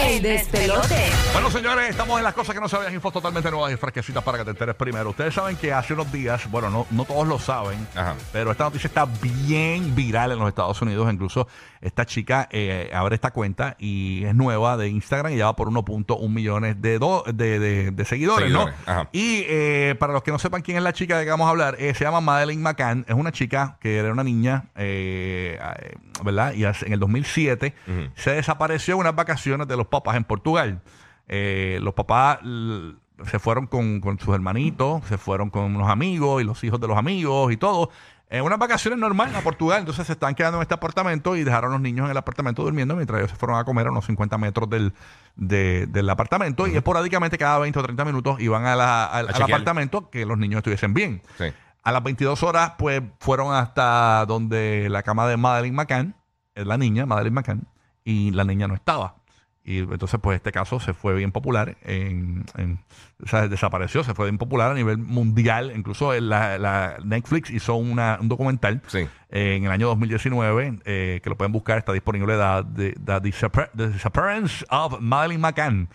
El despelote. Bueno, señores, estamos en las cosas que no sabían, infos totalmente nuevas y fresquecitas para que te enteres primero. Ustedes saben que hace unos días, bueno, no, no todos lo saben, Ajá. pero esta noticia está bien viral en los Estados Unidos. Incluso esta chica eh, abre esta cuenta y es nueva de Instagram y ya va por 1.1 millones de, do- de, de- de seguidores, Seguidores, ¿no? ajá. Y eh, para los que no sepan quién es la chica de que vamos a hablar, eh, se llama Madeleine McCann. Es una chica que era una niña, ¿verdad? Y en el 2007 se desapareció en unas vacaciones de los papás en Portugal. Los papás se fueron con, con sus hermanitos, se fueron con unos amigos y los hijos de los amigos y todo. En unas vacaciones normales a Portugal, entonces se están quedando en este apartamento y dejaron a los niños en el apartamento durmiendo mientras ellos se fueron a comer a unos 50 metros del, de- del apartamento y esporádicamente cada 20 o 30 minutos iban a la- al, apartamento que los niños estuviesen bien. Sí. A las 22 horas, pues fueron hasta donde la cama de Madeline McCann, es la niña, Madeline McCann, y la niña no estaba. Y entonces, pues este caso se fue bien popular, en, en- o sea, desapareció, se fue bien popular a nivel mundial. Incluso en la, la Netflix hizo una- un documental Sí. eh, en el año 2019, eh, que lo pueden buscar, está disponible, The, the, the Disappear- The Disappearance of Madeline McCann.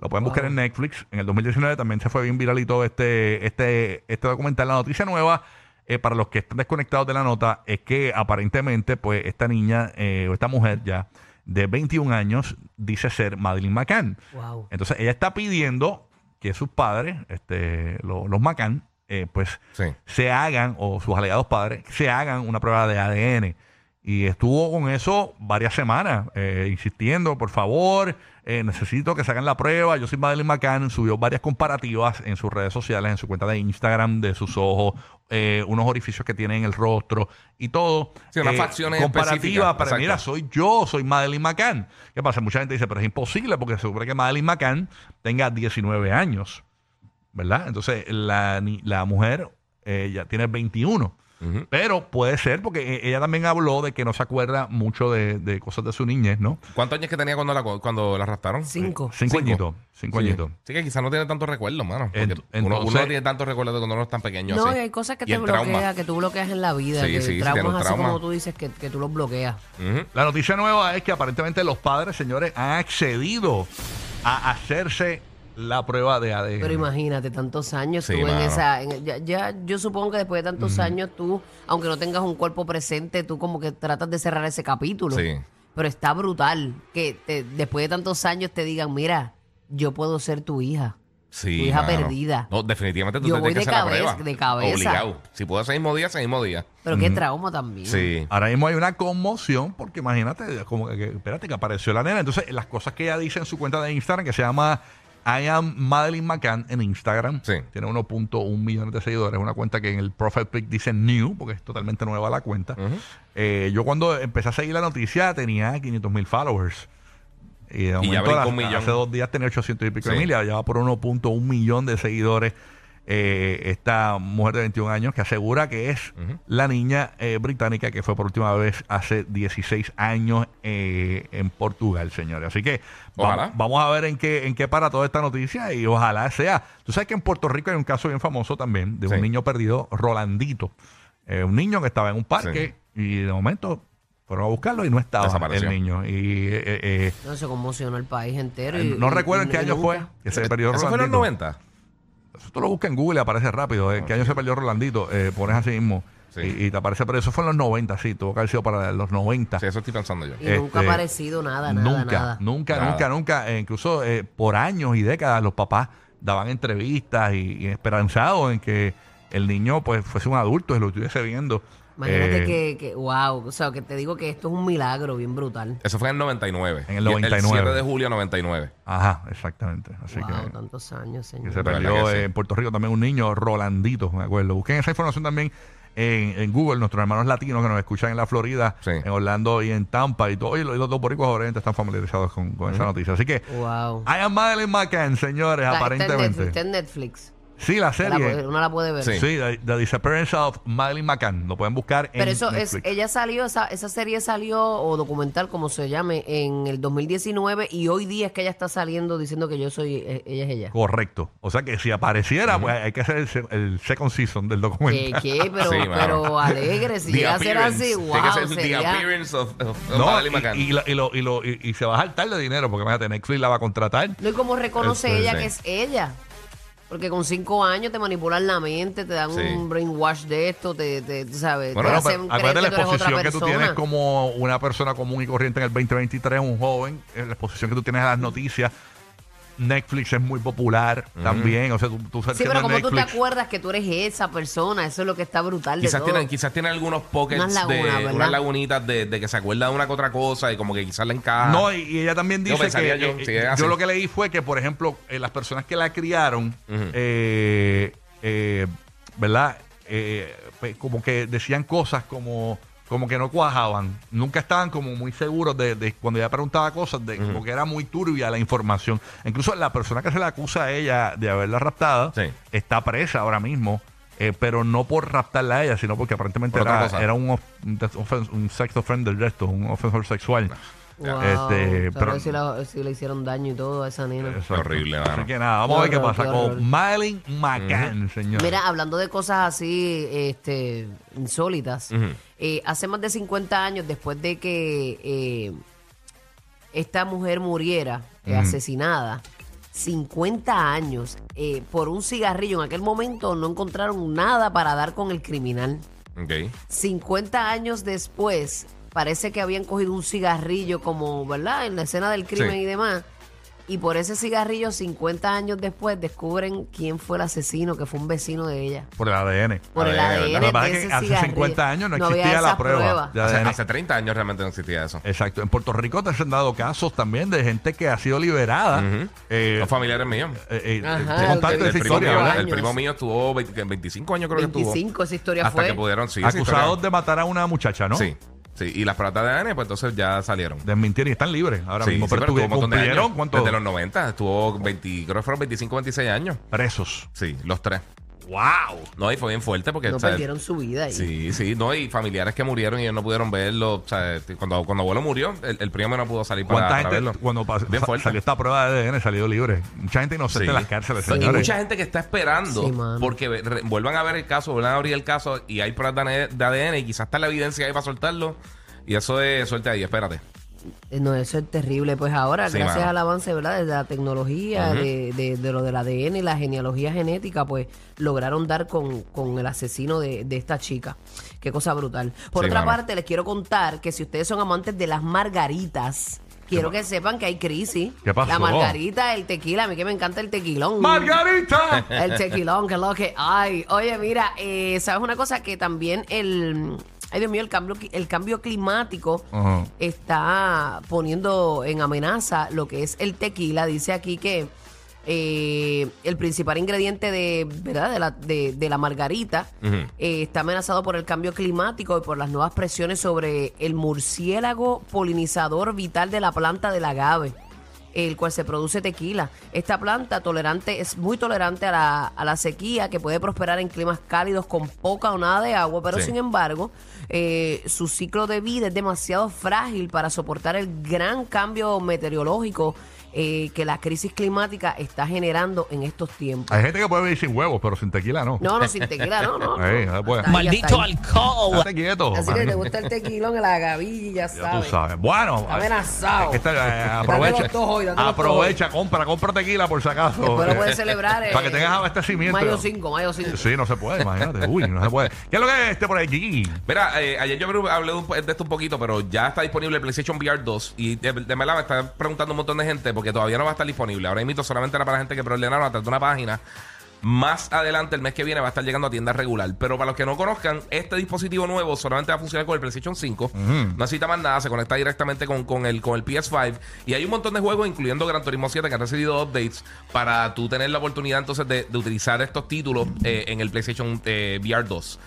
Lo pueden buscar en Netflix. En el 2019 también se fue bien viralito este, este, este documental. La noticia nueva, eh, para los que están desconectados de la nota, es que aparentemente, pues, esta niña, eh, o esta mujer ya, de 21 años, dice ser Madeline McCann. Wow. Entonces, ella está pidiendo que sus padres, este, lo- los McCann, eh, pues, Sí. se hagan, o sus alegados padres, se hagan una prueba de ADN. Y estuvo con eso varias semanas, eh, insistiendo, por favor, eh, necesito que se hagan la prueba. Yo soy Madeline McCann, subió varias comparativas en sus redes sociales, en su cuenta de Instagram, de sus ojos, eh, unos orificios que tiene en el rostro y todo. Sí, unas Eh, facciones comparativa específicas, para, exacto. mira, soy yo, soy Madeline McCann. ¿Qué pasa? Mucha gente dice, pero es imposible porque se supone que Madeline McCann tenga 19 años, ¿verdad? Entonces, la, la mujer ya tiene 21. Pero puede ser porque eh, ella también habló de que no se acuerda mucho de, de cosas de su niñez, ¿no? ¿Cuántos años que tenía cuando la, cuando la arrastraron? Cinco. Cinco, añitos. Cinco añitos. Sí, que quizás no tiene tantos recuerdos, mano. Porque Ent- uno, entonces- uno no tiene tantos recuerdos de cuando uno es tan pequeño. No, así. y hay cosas que Y te bloqueas, que tú bloqueas en la vida. Sí, que sí, sí, traumas así trauma. como tú dices que, que tú los bloqueas. La noticia nueva es que aparentemente los padres, señores, han accedido a hacerse la prueba de ADN. Pero imagínate, tantos años Sí, tú en mano. esa... en- ya, ya yo supongo que después de tantos años tú, aunque no tengas un cuerpo presente, tú como que tratas de cerrar ese capítulo. Sí. Pero está brutal que te- después de tantos años te digan, mira, yo puedo ser tu hija. Sí, Tu hija mano. perdida. No, definitivamente tú Yo te voy tienes que de hacer la cabeza- prueba. de cabeza. Obligado. Si puedo ese mismo día, ese mismo día. Pero qué trauma también. Sí. Ahora mismo hay una conmoción porque imagínate, como que, que- espérate, que apareció la nena. Entonces, las cosas que ella dice en su cuenta de Instagram, que se llama I am Madeline McCann en Instagram, Sí. tiene 1.1 millones de seguidores. Una cuenta que en el profile pic dice new, porque es totalmente nueva la cuenta. Eh, yo cuando empecé a seguir la noticia tenía 500 mil followers. Y, de ya momento, brincó la- un millón. hace dos días tenía 800 y pico de Sí. mil, ya va por 1.1 millón de seguidores. Eh, esta mujer de 21 años que asegura que es la niña eh, británica que fue por última vez hace 16 años eh, en Portugal, señores. Así que va- vamos a ver en qué, en qué para toda esta noticia y ojalá sea. Tú sabes que en Puerto Rico hay un caso bien famoso también de un niño perdido, Rolandito. Eh, un niño que estaba en un parque y de momento fueron a buscarlo y no estaba el niño. Y eh, eh, No, se conmocionó el país entero. eh, y- no y- recuerdo en qué año nunca. fue que se perdió ¿Eso fue en los Rolandito. 90? Tú lo buscas en Google y aparece rápido. ¿En qué año se perdió Rolandito? Eh, pones así mismo Sí. y, y te aparece. Pero eso fue en los 90, sí. Tuvo que haber sido para los 90. Sí, eso estoy pensando yo. Y nunca ha Este, aparecido nada, nada, nunca, nada. nunca, Nada. nunca, nunca. Eh, incluso eh, por años y décadas los papás daban entrevistas y, y esperanzados en que el niño pues fuese un adulto y lo estuviese viendo. Imagínate Eh, que, que, wow, o sea, que te digo que esto es un milagro bien brutal. Eso fue en el 99. En el Y 99. 7 de julio 99. Ajá, exactamente. Así wow, que, tantos años, que señor. se perdió que sí. en Puerto Rico también un niño, Rolandito, me acuerdo. Busquen esa información también en, en Google, nuestros hermanos latinos que nos escuchan en la Florida, Sí. en Orlando y en Tampa y todo, y los, dos boricuas obviamente están familiarizados con, con esa noticia. Así que, Wow. I am Madeline McCann, señores, La- está en Netflix, aparentemente. está en Netflix. Sí, la Se la puede- serie. uno la puede ver. Sí. Sí, the, The Disappearance of Madeline McCann. Lo pueden buscar en Pero eso es, Netflix. ella salió, esa, esa serie salió, o documental, como se llame, en el 2019 y hoy día es que ella está saliendo diciendo que yo soy, eh, ella es ella. Correcto. O sea que si apareciera, pues hay que hacer el, el second season del ¿Qué, documental. qué? Pero, Sí, pero alegre, si The llega a ser así, Tiene wow, que ser The sería- appearance of, of- of No, Madeline y, McCann. y, lo- y lo- y lo- y- y se va a saltar de dinero porque imagínate, Netflix la va a contratar. No, y cómo reconoce Eso, ella sí. que es ella. Porque con cinco años te manipulan la mente, te dan Sí. un brainwash de esto, te, te, tú sabes, Bueno, te no, hacen creer la exposición que tú tienes como una persona común y corriente en el 2023, un joven, eh, la exposición que tú tienes a las noticias. Netflix es muy popular también. O sea, tú, tú Sí, pero como tú te acuerdas que tú eres esa persona, eso es lo que está brutal de Quizás todo. tiene, quizás tiene algunos pockets Unas lagunas, de ¿verdad? unas lagunitas de, de que se acuerda de una que otra cosa y como que quizás le encaja. No, y, y ella también Yo dice que yo, eh, es yo lo que leí fue que, por ejemplo, eh, las personas que la criaron, eh, eh, ¿verdad? Eh, pe- como que decían cosas como como que no cuajaban, nunca estaban como muy seguros de, de cuando ella preguntaba cosas, de como que era muy turbia la información. Incluso la persona que se le acusa a ella de haberla raptada Sí. está presa ahora mismo. eh, pero no por raptarla a ella, sino porque aparentemente Por otra era, cosa. era un, of- un, des- ofen- un sex offender de esto, un ofensor sexual. Wow. Este, pero- si, la- si le hicieron daño y todo a esa nena. Exacto. horrible, mano. Así que nada, vamos a ver Qué pasa con Madeline McCann, señor. Mira, hablando de cosas así este, insólitas, eh, hace más de 50 años después de que eh, esta mujer muriera eh, asesinada, 50 años eh, por un cigarrillo, en aquel momento no encontraron nada para dar con el criminal. Ok. 50 años después, parece que habían cogido un cigarrillo como, ¿verdad? En la escena del crimen Sí. y demás. Y por ese cigarrillo, 50 años después, descubren quién fue el asesino, que fue un vecino de ella. Por el ADN. Por el ADN, ADN Lo que pasa de es que ese hace cigarrillo. 50 años no, existía la esa prueba. de Hace, ADN. hace 30 años realmente no existía eso. Exacto. En Puerto Rico te han dado casos también de gente que ha sido liberada. Eh, Los familiares míos. eh, eh, Ajá, contaste el- primo historia, mío, ¿verdad? el primo Años. mío estuvo 20 25 años creo que estuvo. 25, esa historia Hasta fue. que pudieron, sí. Acusados historia. de matar a una muchacha, ¿no? Sí, sí. Y las pruebas de ADN, pues entonces ya salieron. Desmintieron y están libres ahora Sí, mismo. sí, pero pero estuvo un montón de años. cuánto Desde los 90, estuvo 20, creo que fueron 25, 26 años. presos. Sí, los tres. ¡Wow! No, y fue bien fuerte porque... No perdieron su vida ahí. Sí, sí, no, y familiares que murieron y ellos no pudieron verlo. O sea, este, cuando, cuando abuelo murió, el, el primo no pudo salir para, ¿Cuánta para gente, verlo. cuando pas- Bien fuerte. salió esta prueba de ADN, salió libre? Mucha gente inocente Sí. en las cárceles, Y mucha gente que está esperando Sí, porque re- vuelvan a ver el caso, vuelvan a abrir el caso y hay pruebas de ADN de ADN y quizás está la evidencia ahí para soltarlo. Y eso es suerte ahí, espérate. Eh, No, eso es terrible. Pues ahora, Sí, gracias mano. al avance, ¿verdad? De la tecnología, de, de- de lo del ADN y la genealogía genética, pues lograron dar con, con el asesino de, de esta chica. Qué cosa brutal. Por Sí, otra mano. parte, les quiero contar que si ustedes son amantes de las margaritas, quiero que sepan que hay crisis. ¿Qué pasó? La margarita, el tequila, a mí que me encanta el tequilón. ¡Margarita! El tequilón, que es lo que hay. Oye, mira, eh, ¿sabes una cosa? Que también el. Ay, Dios mío, el cambio, el cambio climático está poniendo en amenaza lo que es el tequila. Dice aquí que eh, el principal ingrediente de, ¿verdad? de, la, de, de la margarita eh, está amenazado por el cambio climático y por las nuevas presiones sobre el murciélago polinizador vital de la planta del agave el cual se produce tequila. Esta planta tolerante es muy tolerante a la, a la sequía que puede prosperar en climas cálidos con poca o nada de agua, pero Sí. sin embargo eh, su ciclo de vida es demasiado frágil para soportar el gran cambio meteorológico eh, que la crisis climática está generando en estos tiempos. Hay gente que puede vivir sin huevos, pero sin tequila no. No, no, sin tequila, no, no. ahí, Maldito alcohol. Estate quieto. Así que te gusta el tequilón, el agavilla, ya Ya sabes. tú sabes. Bueno, Está amenazado. eh, Date aprovecha. hoy, aprovecha, compra, compra tequila por si acaso. Después lo Eh, puedes celebrar. Para que eh, tengas abastecimiento. Mayo 5, mayo 5. Sí, no se puede, imagínate. Uy, no se puede. ¿Qué es lo que es este por aquí? Mira, eh, ayer yo hablé de un- de esto un poquito, pero ya está disponible el PlayStation VR 2. Y de, de verdad me está preguntando un montón de gente porque todavía no va a estar disponible. Ahora mismo solamente era para la gente que preordenaron a través de una página. Más adelante, el mes que viene, va a estar llegando a tienda regular. Pero para los que no conozcan, este dispositivo nuevo solamente va a funcionar con el PlayStation 5. No necesita más nada, se conecta directamente con, con el, con el PS5. Y hay un montón de juegos, incluyendo Gran Turismo 7, que han recibido updates para tú tener la oportunidad entonces de, de utilizar estos títulos eh, en el PlayStation eh, VR 2.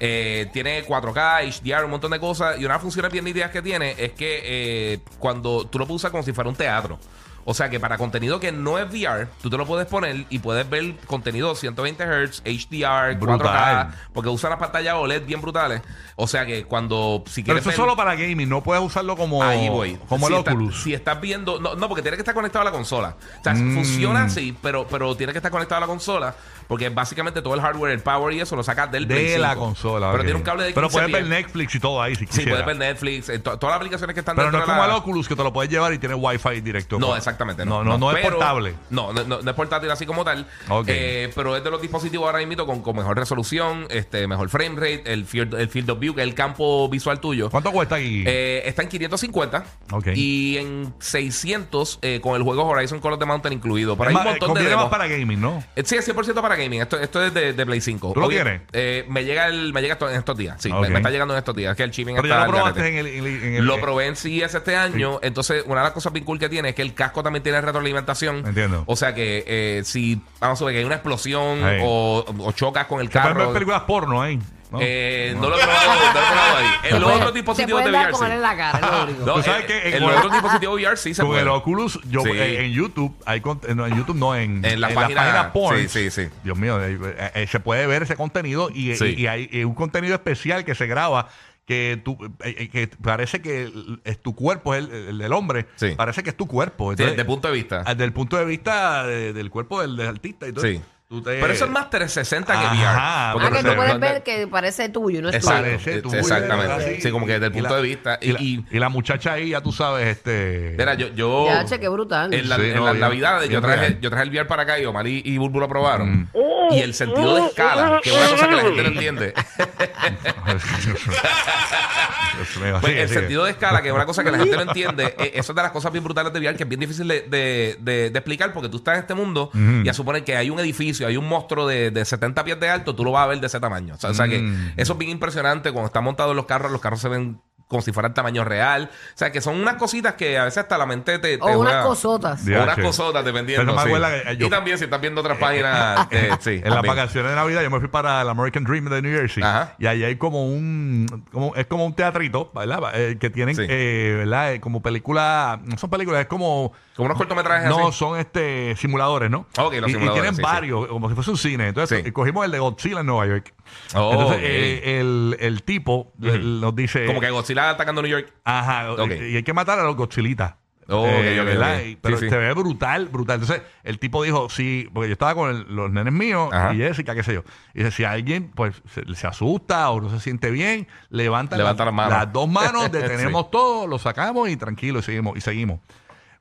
Eh, tiene 4K, HDR, un montón de cosas. Y una de las funciones bien nítidas que tiene es que cuando tú lo usar como si fuera un teatro. O sea que para contenido que no es VR, tú te lo puedes poner y puedes ver contenido 120 Hz, HDR, 4K, Brutal. porque usa las pantallas OLED bien brutales. O sea que cuando si Pero quieres eso es solo para gaming, no puedes usarlo como, Ahí voy. como si el está- Oculus. si estás viendo. No, no, porque tiene que estar conectado a la consola. O sea, Mm. funciona así, pero, pero tiene que estar conectado a la consola. Porque básicamente todo el hardware, el power y eso lo sacas del de la 5. consola. Pero tiene un cable de 15 Pero puedes ver. Netflix y todo ahí si Sí, quisieras. puedes ver Netflix, eh, to- todas las aplicaciones que están Pero no es como la- el Oculus que te lo puedes llevar y tiene Wi-Fi directo. No, exactamente. No, no, no, es Pero- portable. No, no, no, es portátil así como tal. Ok. Eh, pero es de los dispositivos ahora mismo con, con mejor resolución, este, mejor frame rate, el field, el field of view, que es el campo visual tuyo. ¿Cuánto cuesta aquí? Eh, está en 550 Ok. y en 600 eh, con el juego Horizon Call of the Mountain incluido. Pero Es hay un montón de demos. más para gaming, ¿no? Sí, es 100% para gaming. Esto, esto es de, de Play 5. ¿Tú lo tienes? eh, me llega el, me llega esto- en estos días. Sí, me- está llegando en estos días. Es que el shipping Pero está ya lo al probaste garete. en el, en el- en el- Lo probé en CES este año. Entonces, una de las cosas bien cool que tiene es que el casco también tiene retroalimentación. Entiendo. O sea que eh, si, vamos a ver, que hay una explosión Ahí. o, o chocas con el Se pueden ver carro. películas porno ahí. ¿No? Eh, no lo he probado, no lo he probado ahí. En los otros dispositivos de VR. con él en sí. la cara, es lo único. No, Tú sabes en- que en en- los otros dispositivos VR sí se Con puede. el Oculus, yo Sí. eh, en YouTube, hay cont- no, en YouTube no, en, En la página- porn. sí, sí, sí. Dios mío, eh, eh, se puede ver ese contenido y, Sí. y- y hay eh, un contenido especial que se graba que tú eh, eh, que parece que el- es tu cuerpo, es el, el del hombre, Sí. parece que es tu cuerpo. Sí, desde punto de vista. desde el punto de vista de- del cuerpo del, del artista y todo. Sí. Tú te- Pero eso es más 360 que Ajá, VR. Porque Ah, que pero tú puedes ver que parece tuyo, no es Exacto. tuyo. Parece Eh, tuyo, exactamente. Sí, como que desde el Y punto la- de vista. Y, la, y- y la muchacha ahí, ya tú sabes, este. Mira, yo, yo Ya, che, qué brutal. en, la, Sí, en no, las navidades yo traje, yo traje el VR para acá y Omar y, y Bulbu lo probaron. Y el sentido de escala, que es una cosa que la gente no entiende. Pues el sentido de escala, que es una cosa que la gente no entiende, eh, eso es de las cosas bien brutales de VR, que es bien difícil de, de- de- de explicar, porque tú estás en este mundo y a suponer que hay un edificio, hay un monstruo de, de 70 pies de alto, tú lo vas a ver de ese tamaño. O sea, o sea que Mm. eso es bien impresionante. Cuando están montados los carros, los carros se ven como si fueran tamaño real. O sea, que son unas cositas que a veces hasta la mente te... te O unas juega- cosotas. O unas cosotas, dependiendo. Pero me sí. acuerdo que, eh, yo- y también, si estás viendo otras páginas, eh, sí. en las vacaciones de Navidad yo me fui para el American Dream de New Jersey Ajá. y allí hay como un como, es como un teatrito ¿verdad? Eh, que tienen Sí. eh, ¿verdad? Eh, como película no son películas es como Como unos cortometrajes no así. son este simuladores ¿no? Ok, los y, y simuladores, tienen sí, sí. varios como si fuese un cine entonces Sí. eh, cogimos el de Godzilla en Nueva York Oh, entonces eh, el, el tipo eh, nos dice Como que Godzilla atacando New York. Ajá, Ok. y hay que matar a los Godzillitas. Oh, ok, Eh, ¿verdad? Pero Sí, sí. se ve brutal, brutal. Entonces, el tipo dijo, sí, porque yo estaba con el- los nenes míos Ajá. y Jessica, qué sé yo. Y dice, si alguien pues se, se asusta o no se siente bien, levanta, Levanta las dos manos, detenemos todo, lo sacamos y tranquilo, y seguimos. Y seguimos.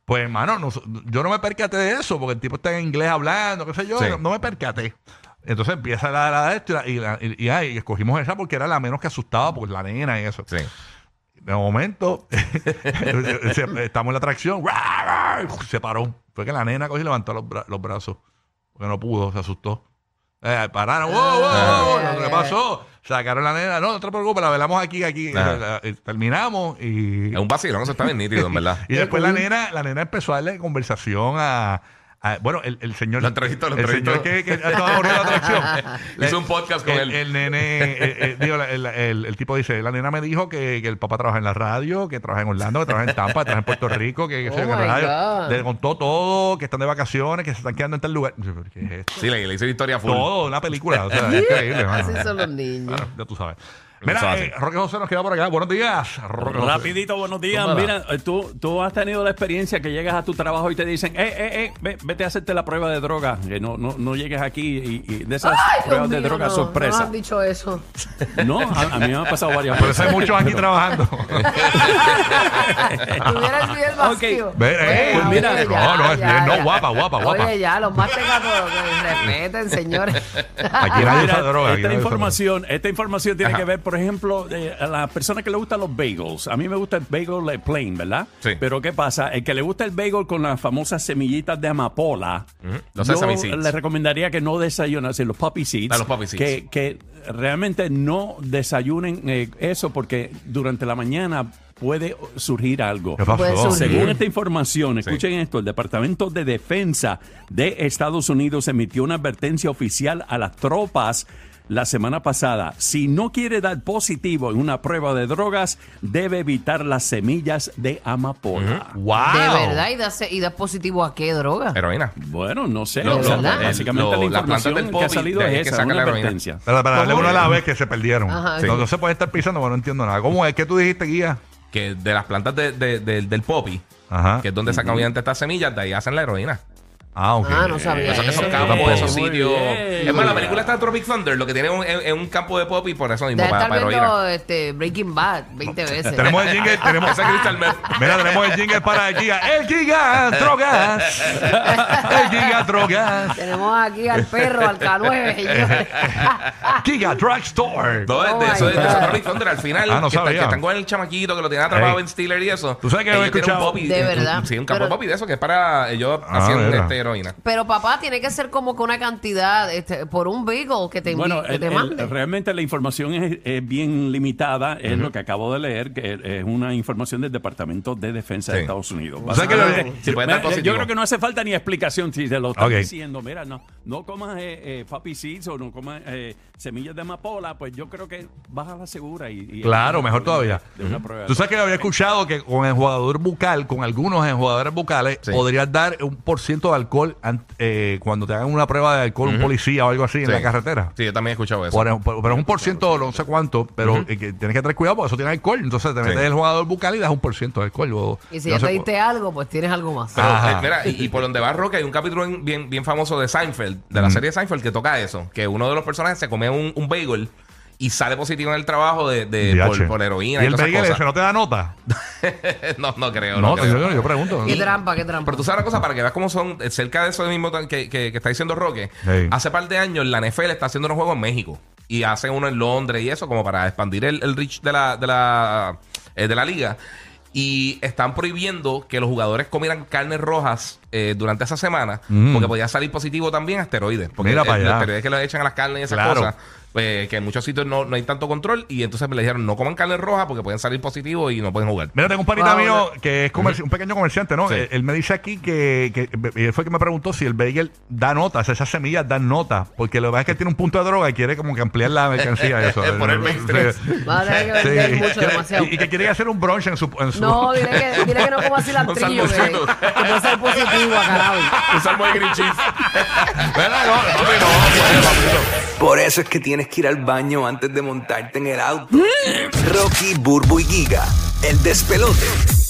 Pues, hermano, nos- yo no me percaté de eso, porque el tipo está en inglés hablando, qué sé yo, no, no me percaté. Entonces empieza la, la de esto y, la- y, y, ay, escogimos esa porque era la menos que asustaba, porque la nena y eso. Sí. De momento, se- estamos en la atracción, ¡ra, ra! se paró. Fue que la nena cogió y levantó los, bra- los brazos. Porque no pudo, se asustó. Eh, pararon, ¡wow, wow, wow! Ah. ¿Qué pasó? Sacaron la nena, no, no te preocupes, la velamos aquí, aquí. Eh, eh, terminamos y, Es un vacilón, eso está bien nítido, en verdad. y después la nena, la nena empezó a darle conversación a. a- bueno, el, el señor. Lo entrevistó, lo el señor que, que estaba abriendo la atracción. Hizo un podcast con el, él. El nene, eh, eh, digo, la- el, el- el tipo dice: La nena me dijo que, que el papá trabaja en la radio, que trabaja en Orlando, que trabaja en Tampa, que trabaja en Puerto Rico, que, que Oh en la. God. Le contó todo, que están de vacaciones, que se están quedando en tal lugar. Yo, ¿pero ¿Qué es esto? Sí, le, le hice historia full. Todo, una película. O sea, es increíble, mano. Así son los niños. Claro, ya tú sabes. Mira, eh, Roque José nos queda por acá. Buenos días. Roque José. Rapidito, buenos días. Tómala. Mira, eh, tú, tú has tenido la experiencia que llegas a tu trabajo y te dicen, eh, eh, eh, ve- vete a hacerte la prueba de droga. Que no, no, no llegues aquí y, y de esas Ay, Dios pruebas de mío, droga no, no sorpresa. has dicho eso. No, a, a mí me ha pasado varias Por veces. eso hay muchos aquí trabajando. Tuviera el bien vacío. Ve, eh, Oye, mira, oye, no, no, es bien, no, guapa, guapa, guapa. Oye, ya, los más tecatos, que respeten, señores. Aquí nadie Mira, usa droga. aquí esta nadie usa información, esta información tiene Ajá. que ver, por ejemplo, eh, a las personas que le gustan los bagels. A mí me gusta el bagel eh, plain, ¿verdad? Sí. Pero ¿qué pasa? El que le gusta el bagel con las famosas semillitas de amapola, Los yo sesame seeds. le recomendaría que no desayunen, los poppy seeds, Ah, los poppy seeds. Que, que realmente no desayunen eh, eso porque durante la mañana puede surgir algo. ¿Qué pasó? Puede surgir. Según esta información, escuchen esto, el Departamento de Defensa de Estados Unidos emitió una advertencia oficial a las tropas la semana pasada. Si no quiere dar positivo en una prueba de drogas, debe evitar las semillas de amapola. ¡Wow! De verdad, ¿y das, y das positivo a qué droga? Heroína. Bueno, no sé. Lo- lo- básicamente lo- la información del que ha poppy, salido es que esa, sacan una la heroína. advertencia. Para, para darle ¿Cómo? una a la vez que se perdieron. Ajá. No, Sí. no se puede estar pisando porque no entiendo nada. ¿Cómo es que tú dijiste, guía? Que de las plantas de- de- de- del poppy, Ajá. que es donde sacan obviamente estas semillas, de ahí hacen la heroína. Ah, ok. Ah, no sabía eso que esos Eso. campos, esos sitios. bien. Es más, la película está Tropic Thunder, lo que tiene un- es un campo de poppy por eso mismo, Debe para, estar para viendo este, Breaking Bad 20 veces. Tenemos el jingle, tenemos, Ese es Crystal Meth. Mira, tenemos el jingle para el Giga. ¡El Giga Drogas! ¡El Giga Drogas! Tenemos aquí al perro, al K9, señores. Giga Drugstore. No, es Oh de eso es de God. eso Tropic Thunder al final. Ah, no que, está- sabía. que están con el chamaquito que lo tienen atrapado Ey. en Steeler y eso. Tú sabes que yo he Ellos tienen un escuchado- poppy, De un- verdad. Sí, un campo Pero- de poppy de eso que es para ellos Ah, haciendo mira. este, heroína. Pero papá, tiene que ser como que una cantidad este, por un beagle que te, Bueno, que el- te el- mande. realmente la información es, es bien limitada, es lo que acabo de leer, que es una información del Departamento de Defensa de Sí. Estados Unidos. O sea que lo- Básicamente, Si puede dar mira, positivo. yo creo que no hace falta ni explicación si te lo están Ok. diciendo. Mira, no, no comas eh, eh, seeds o no comas eh, semillas de amapola, pues yo creo que vas a la segura. Y, y- Claro, mejor todavía. De una prueba. Tú sabes que había escuchado que con el jugador bucal, con algunos jugadores bucales, Sí. podrías dar un por ciento de alcohol eh, cuando te hagan una prueba de alcohol, un policía o algo así en la carretera. Sí, yo también he escuchado eso. Por- por- pero es un por ciento, no sé cuánto, pero eh, que tienes que tener cuidado porque eso tiene alcohol. Entonces te Sí. metes el jugador bucal y das un por ciento de alcohol. o- y si no ya te diste algo, pues tienes algo más. Pero, Ajá. eh, mira, y, y por donde va Roque hay un capítulo en- bien, bien famoso de Seinfeld, de la serie de Seinfeld, que toca eso. Que uno de los personajes se come un, un bagel y sale positivo en el trabajo de, de- por, por heroína Y y, el bagel ese no te da nota. no, no creo. No, No, creo. yo, yo pregunto. qué trampa, qué trampa. Pero tú sabes una cosa, para que veas cómo son, eh, cerca de eso mismo que, que- que está diciendo Roque, Sí. hace par de años la NFL está haciendo unos juegos en México y hacen uno en Londres y eso, como para expandir el, el reach de la, de la, eh, de la liga. Y están prohibiendo que los jugadores comieran carnes rojas eh, durante esa semana, Mm. porque podía salir positivo también a esteroides. Porque Mira el- para los allá. esteroides que le echan a las carnes y esas Claro. cosas, eh, que en muchos sitios no, no hay tanto control, y entonces me le dijeron no coman carne roja porque pueden salir positivos y no pueden jugar. Mira, tengo un panita Wow, mío que es comerci- un pequeño comerciante, ¿no? Sí. Él, él me dice aquí que, que y él fue que me preguntó si el bagel da notas, esas semillas dan nota, porque lo que pasa es que él tiene un punto de droga y quiere como que ampliar la mercancía. Eso. Poner mainstream. Sí. Va a tener que vender Sí. mucho, Quiere- demasiado. Y, y que quiere hacer un brunch en su. En su No, dile que, dile que no coma cilantrillo, que, salmoncito. que puede ser positivo a cannabis. Un salmo de green cheese. ¿Verdad? No, papi, no, papito. Por eso es que tienes que ir al baño antes de montarte en el auto. Rocky, Burbu y Giga, el despelote.